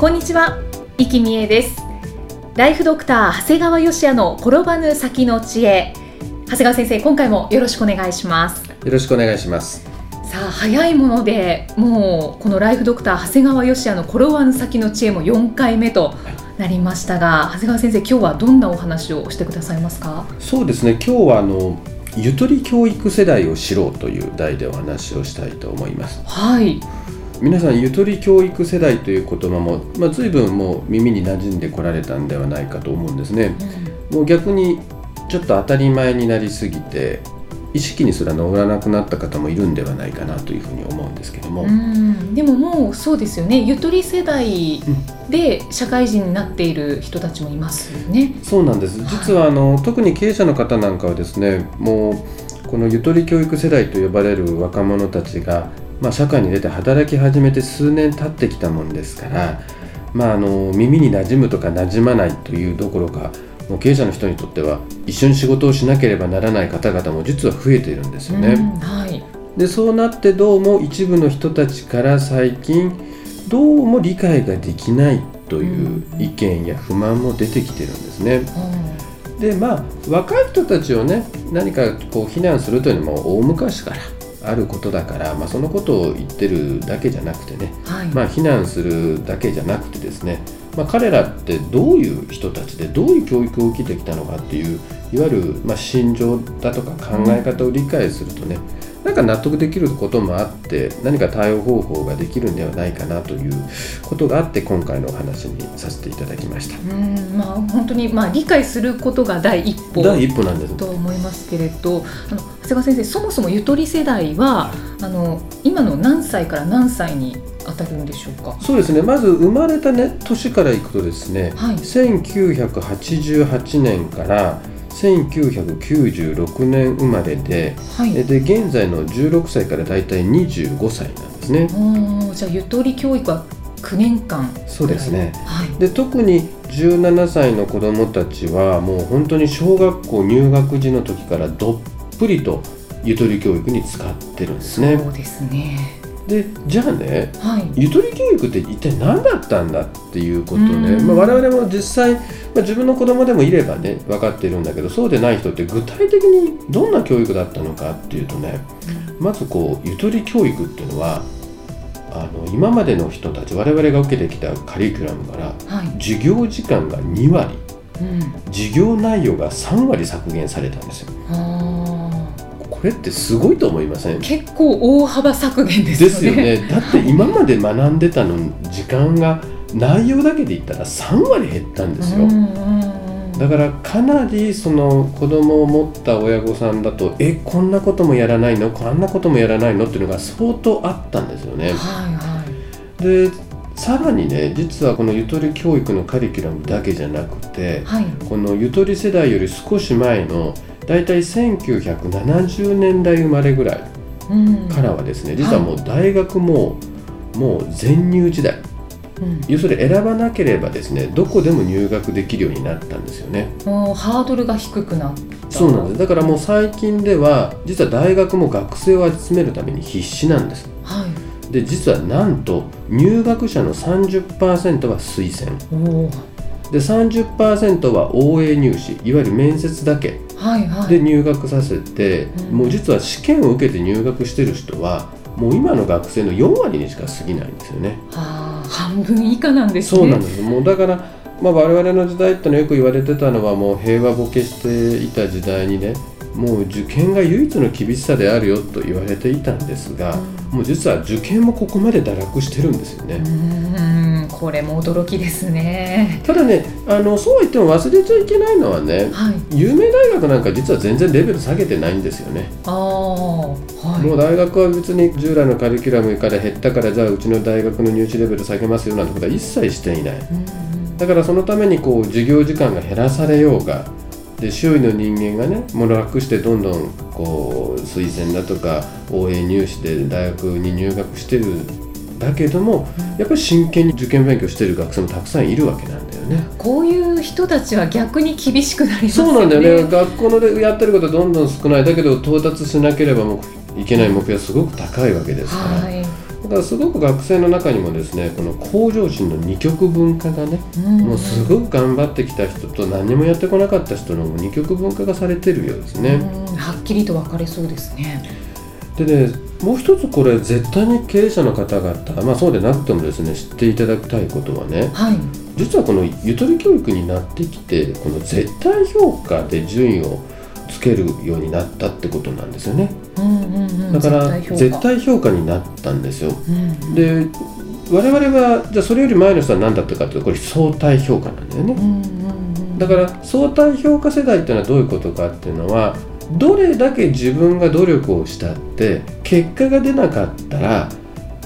こんにちは、生きみえです。ライフドクター長谷川芳也の転ばぬ先の知恵。長谷川先生、今回もよろしくお願いします。よろしくお願いします。さあ早いものでもうこのライフドクター長谷川芳也の転ばぬ先の知恵も4回目となりましたが、長谷川先生今日はどんなお話をしてくださいますか？そうですね。今日はあのゆとり教育世代を知ろうという題でお話をしたいと思います。はい皆さんゆとり教育世代という言葉も、まあ、随分もう耳に馴染んでこられたんではないかと思うんですね、もう逆にちょっと当たり前になりすぎて意識にすら乗らなくなった方もいるんではないかなというふうに思うんですけども、うん。でももうそうですよね。ゆとり世代で社会人になっている人たちもいますよね。そうなんです。実はあの特に経営者の方なんかはですねもうこのゆとり教育世代と呼ばれる若者たちが、まあ、社会に出て働き始めて数年経ってきたもんですから、まあ、あの耳に馴染むとか馴染まないというどころかもう経営者の人にとっては一緒に仕事をしなければならない方々も実は増えているんですよね。うんはいでそうなってどうも一部の人たちから最近どうも理解ができないという意見や不満も出てきてるんですね。でまあ若い人たちをね何かこう非難するというのも大昔からあることだから、まあ、そのことを言ってるだけじゃなくてね、はい。まあ、非難するだけじゃなくてですね、まあ、彼らってどういう人たちでどういう教育を受けてきたのかっていういわゆるまあ心情だとか考え方を理解するとね、なんか納得できることもあって何か対応方法ができるんではないかなということがあって今回のお話にさせていただきました。うんまあ本当にまあ理解することが第一歩第一歩なんです。と思いますけれどあの長谷川先生そもそもゆとり世代はあの今の何歳から何歳に当たるんでしょうか？そうですね。まず生まれた、ね、年からいくとですね、はい。1988年から1996年生まれではい。で現在の16歳からだいたい25歳なんですね。じゃあゆとり教育は9年間そうですね。はい。で特に17歳の子どもたちはもう本当に小学校入学時の時からどっぷりとゆとり教育に使ってるんですね。そうですねでじゃあねはい。ゆとり教育って一体何だったんだっていうことね、うん。まあ、我々も実際、まあ、自分の子供でもいればね分かっているんだけどそうでない人って具体的にどんな教育だったのかっていうとねまずこうゆとり教育っていうのはあの今までの人たち我々が受けてきたカリキュラムからはい。授業時間が2割。うん。授業内容が3割削減されたんですよ。あこれってすごいと思いません？ー結構大幅削減ですよね。ですよね。だって今まで学んでたの時間が内容だけで言ったら3割減ったんですよ、だからかなりその子供を持った親御さんだとえこんなこともやらないの？こんなこともやらないの？っていうのが相当あったんですよね。はいはい。でさらにね実はこのゆとり教育のカリキュラムだけじゃなくてはい。このゆとり世代より少し前のだいたい1970年代生まれぐらいうん。からはですね実はもう大学ももう全入時代。うん。要するに選ばなければですねどこでも入学できるようになったんですよね。もうハードルが低くなった。そうなんです。だからもう最近では実は大学も学生を集めるために必死なんです。はい。で実はなんと入学者の30%は推薦。で30%は応援入試。いわゆる面接だけはいはい。で入学させて、うん。もう実は試験を受けて入学してる人はもう今の学生の4割にしか過ぎないんですよね。あー半分以下なんですね。そうなんです。もうだから、まあ、我々の時代ってのはよく言われてたのはもう平和ボケしていた時代にねもう受験が唯一の厳しさであるよと言われていたんですが、もう実は受験もここまで堕落してるんですよね。うーん。これも驚きですね。ただねあのそうは言っても忘れちゃいけないのはねはい。有名大学なんか実は全然レベル下げてないんですよね、ああはい。もう大学は別に従来のカリキュラムから減ったからじゃあうちの大学の入試レベル下げますよなんてことは一切していない。だからそのためにこう授業時間が減らされようがで周囲の人間がねもの楽してどんどんこう推薦だとか応援入試で大学に入学してるだけどもやっぱり真剣に受験勉強してる学生もたくさんいるわけなんだよね。こういう人たちは逆に厳しくなりますよね。そうなんだよね。学校のでやってることはどんどん少ない。だけど到達しなければもういけない目標はすごく高いわけですから、はい、だからすごく学生の中にもですねこの向上心の二極分化がねうん。もうすごく頑張ってきた人と何もやってこなかった人の二極分化がされてるようですね。うん。はっきりと分かれそうですね。でねもう一つこれ絶対に経営者の方々まあそうでなくてもですね知っていただきたいことはねはい。実はこのゆとり教育になってきてこの絶対評価で順位をつけるようになったってことなんですよね。うんうんうん。だから絶対評価。になったんですよ。うんで我々はじゃあそれより前の人は何だったかというとこれ相対評価なんだよね。うんうんうん。だから相対評価世代っていうのはどういうことかっていうのはどれだけ自分が努力をしたって結果が出なかったら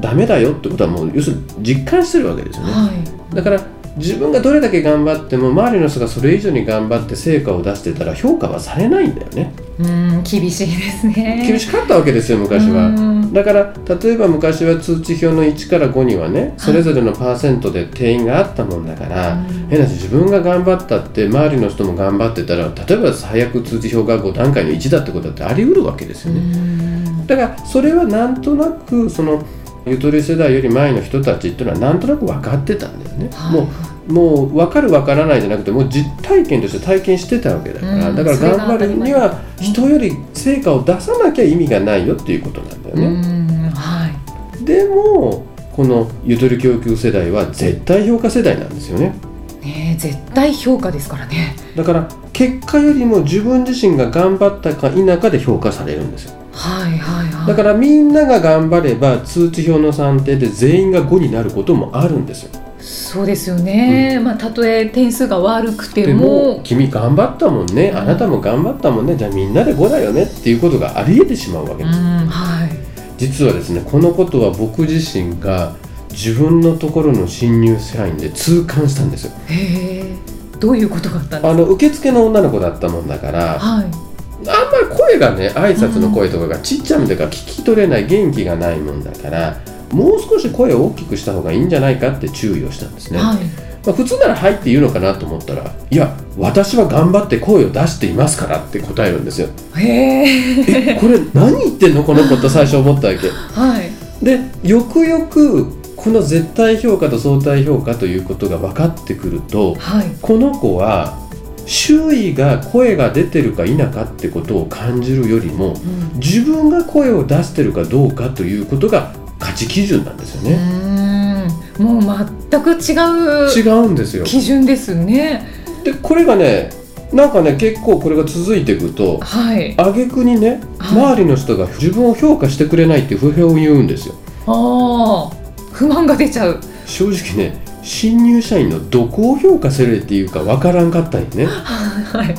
ダメだよってことはもう要するに実感してるわけですよね。はい。だから自分がどれだけ頑張っても周りの人がそれ以上に頑張って成果を出してたら評価はされないんだよね。うん厳しいですね。厳しかったわけですよ昔は。うん。だから例えば昔は通知表の1から5にはねそれぞれのパーセントで定員があったもんだから、うん変な話自分が頑張ったって周りの人も頑張ってたら例えば最悪通知表が5段階の1だってことだってあり得るわけですようね、ん。だからそれはなんとなくそのゆとり世代より前の人たちっていうのはなんとなく分かってたんだよね、はい。もうもう分かる分からないじゃなくてもう実体験として体験してたわけだから、うんだから頑張るには人より成果を出さなきゃ意味がないよっていうことなんだようね、んはい。でもこのゆとり教育世代は絶対評価世代なんですよね。ねえ絶対評価ですからね。だから結果よりも自分自身が頑張ったか否かで評価されるんですよ。はいはいはい。だからみんなが頑張れば通知表の算定で全員が5になることもあるんですよそうですよね、まあたとえ点数が悪くてでもも君頑張ったもんね。あなたも頑張ったもんね。じゃあみんなで5だよね。っていうことがあり得てしまうわけ。うです、んはい。実はですねこのことは僕自身が自分のところの新入社員で痛感したんですよ。へえ。どういうことがあったんですあの受付の女の子だったもんだからかはい。あんまり声がね挨拶の声とかがちっちゃめとか聞き取れない元気がないもんだからもう少し声を大きくした方がいいんじゃないかって注意をしたんですね、はい。まあ、普通なら「はい」って言うのかなと思ったら「いや私は頑張って声を出していますから」って答えるんですよ。へええこれ何言ってんのこの子と最初思ったわけ。はい。でよくよくこの絶対評価と相対評価ということが分かってくるとはい。この子は周囲が声が出てるか否かってことを感じるよりもうん。自分が声を出してるかどうかということが価値基準なんですようね。もう全く違う違うんですよ。基準ですね。でこれがねなんかね結構これが続いていくとはい。挙句にねはい。周りの人が自分を評価してくれないっていう不平を言うんですよ。ああ不満が出ちゃう。正直ね新入社員のどこを評価するっていうかわからんかったんよね。はい。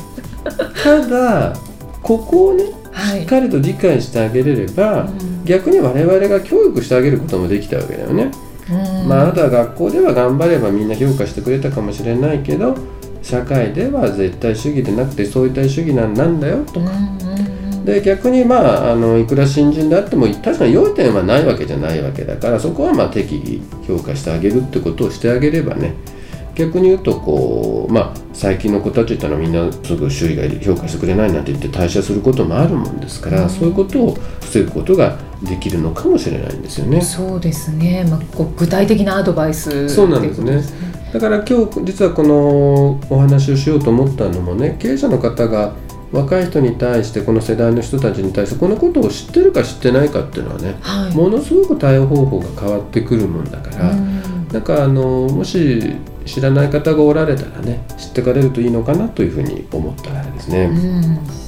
ただここをねはい。しっかりと理解してあげれれば、逆に我々が教育してあげることもできたわけだよね。うん。まあ、あなたは学校では頑張ればみんな評価してくれたかもしれないけど社会では絶対主義でなくて相対主義なんなんだよとうんうんうんで逆にまああのいくら新人であっても確かに良い点はないわけじゃないわけだからそこはまあ適宜評価してあげるってことをしてあげればね。逆に言うとこうまあ最近の子たちってのはみんなすぐ周囲が評価してくれないなんて言って退社することもあるもんですから、うん。そういうことを防ぐことができるのかもしれないんですよね。そうですね、まあ、こう具体的なアドバイスそうなんですね。だから今日実はこのお話をしようと思ったのもね経営者の方が若い人に対してこの世代の人たちに対してこのことを知ってるか知ってないかっていうのはねはい。ものすごく対応方法が変わってくるもんだから、うん。なんかあのもし知らない方がおられたらね知ってかれるといいのかなというふうに思ったからですね。うん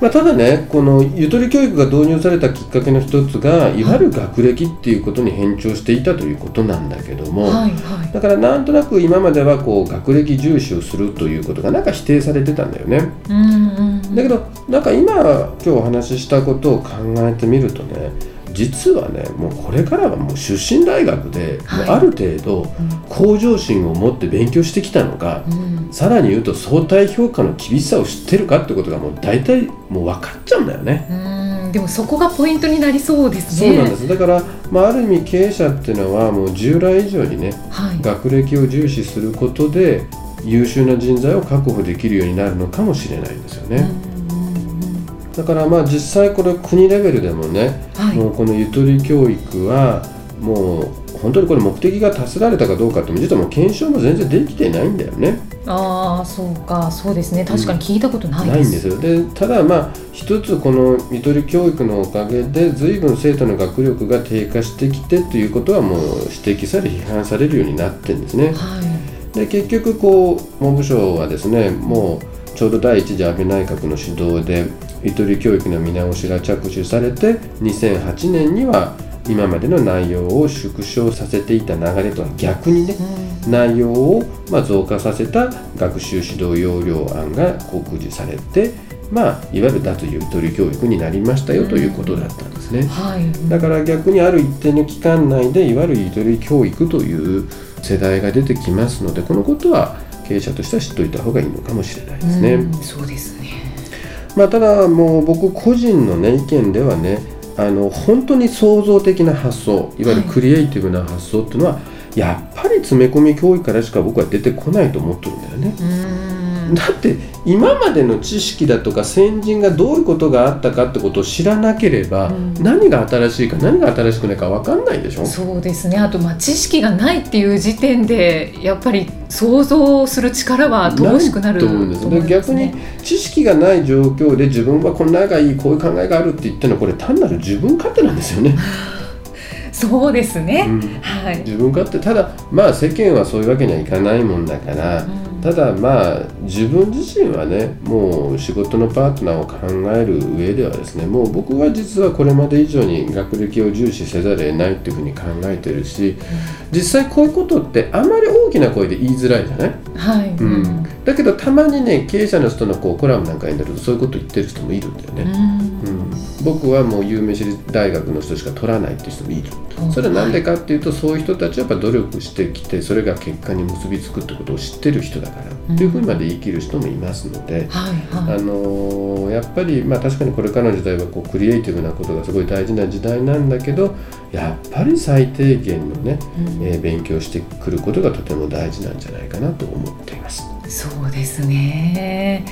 まあ、ただねこのゆとり教育が導入されたきっかけの一つがいわゆる学歴っていうことに変調していたということなんだけども、はいはい、だからなんとなく今まではこう学歴重視をするということがなんか否定されてたんだよね。うんうんうん、だけどなんか今今日お話ししたことを考えてみるとね実はねもうこれからはもう出身大学で、はい。ある程度向上心を持って勉強してきたのか、うん。さらに言うと相対評価の厳しさを知ってるかってことがもう大体もう分かっちゃうんだよね。うん。でもそこがポイントになりそうですね。そうなんです。だから、まあ、ある意味経営者っていうのはもう従来以上にねはい、学歴を重視することで優秀な人材を確保できるようになるのかもしれないんですよね。うんだからまあ実際これ国レベルでもね、はいもうこのゆとり教育はもう本当にこれ目的が達せられたかどうかって実はもう検証も全然できてないんだよね。ああそうかそうですね確かに聞いたことないないです。んですよでただまあ一つこのゆとり教育のおかげで随分生徒の学力が低下してきてということはもう指摘され批判されるようになってるんですね。はいで結局こう文部省はですねもうちょうど第一次安倍内閣の主導でゆとり教育の見直しが着手されて2008年には今までの内容を縮小させていた流れとは逆にねうん。内容をまあ増加させた学習指導要領案が告示されて、まあ、いわゆる脱ゆとり教育になりましたよということだったんですね。はい。だから逆にある一定の期間内でいわゆるゆとり教育という世代が出てきますのでこのことは経営者としては知っておいた方がいいのかもしれないですね。うんそうですね。まあ、ただもう僕個人の、ね、意見ではねあの本当に創造的な発想いわゆるはいクリエイティブな発想っていうのは、やっぱり詰め込み教育からしか僕は出てこないと思ってるんだよね。うんだって今までの知識だとか先人がどういうことがあったかってことを知らなければ、うん。何が新しいか何が新しくないか分かんないでしょ？そうですね。あとまあ知識がないっていう時点でやっぱり想像する力は乏しくなると思うんですと思いで逆に知識がない状況で自分はこんながいいこういう考えがあるって言ってるのはこれ単なる自分勝手なんですよね。そうですね、うん。はい、自分勝手ただまあ世間はそういうわけにはいかないもんだから、うん。ただまあ自分自身はねもう仕事のパートナーを考える上ではですねもう僕は実はこれまで以上に学歴を重視せざるを得ないっていうふうに考えてるし実際こういうことってあまり大きな声で言いづらいじゃない、はい、うん。だけどたまにね経営者の人のこうコラムなんかになるとそういうこと言ってる人もいるんだよね。僕はもう有名私立大学の人しか取らないっていう人もいる。うん。それは何でかっていうとそういう人たちはやっぱ努力してきてそれが結果に結びつくってことを知ってる人だからうん。っていうふうにまで言い切る人もいますので、あのーやっぱりまあ確かにこれからの時代はこうクリエイティブなことがすごい大事な時代なんだけどやっぱり最低限のね、うん。えー勉強してくることがとても大事なんじゃないかなと思っています。そうですね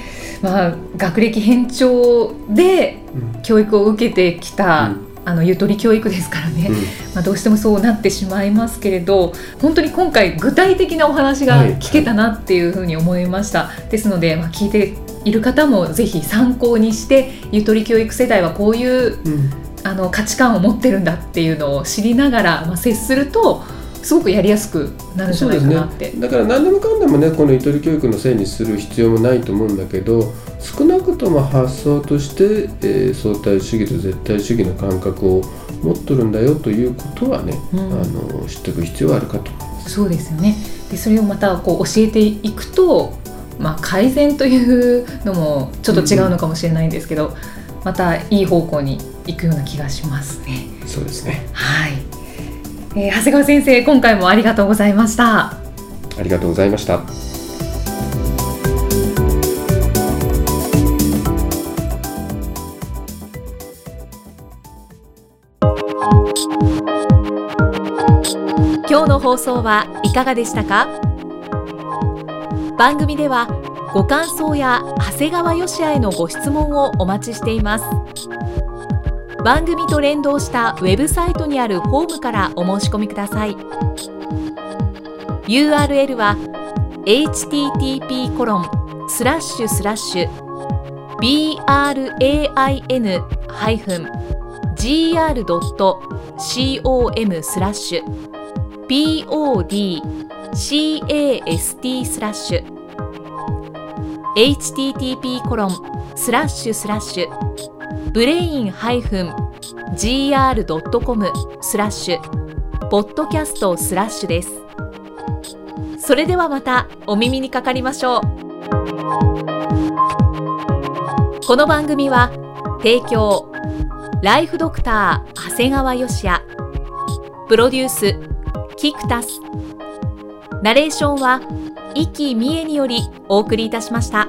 まあ学歴偏重でうん。教育を受けてきた、うん。あのゆとり教育ですからね、うん。まあ、どうしてもそうなってしまいますけれど本当に今回具体的なお話がはい。聞けたなっていうふうに思いました、ですので、まあ、聞いている方もぜひ参考にしてゆとり教育世代はこういううん。あの価値観を持ってるんだっていうのを知りながら、まあ、接するとすごくやりやすくなるんじゃないかなって。だから何でもかんでもねこのゆとり教育のせいにする必要もないと思うんだけど少なくとも発想として、えー相対主義と絶対主義の感覚を持っとるんだよということはね、うんあの知っておく必要はあるかと思います。そうですよねでそれをまたこう教えていくと、まあ、改善というのもちょっと違うのかもしれないんですけど、またいい方向に行くような気がしますね。そうですねはい、えー長谷川先生今回もありがとうございました。ありがとうございました。今日の放送はいかがでしたか？番組ではご感想や長谷川芳也へのご質問をお待ちしています番組と連動したウェブサイトにあるホームからお申し込みください URL は http コロンスラッシュスラッシュ brain-gr.com スラッシュ podcast スラッシュ http コロンスラッシュスラッシュブレイン -gr.com スラッシュポッドキャストスラッシュです。それではまたお耳にかかりましょう。この番組は提供ライフドクター長谷川芳也。プロデュースキクタス。ナレーションは生きみえによりお送りいたしました。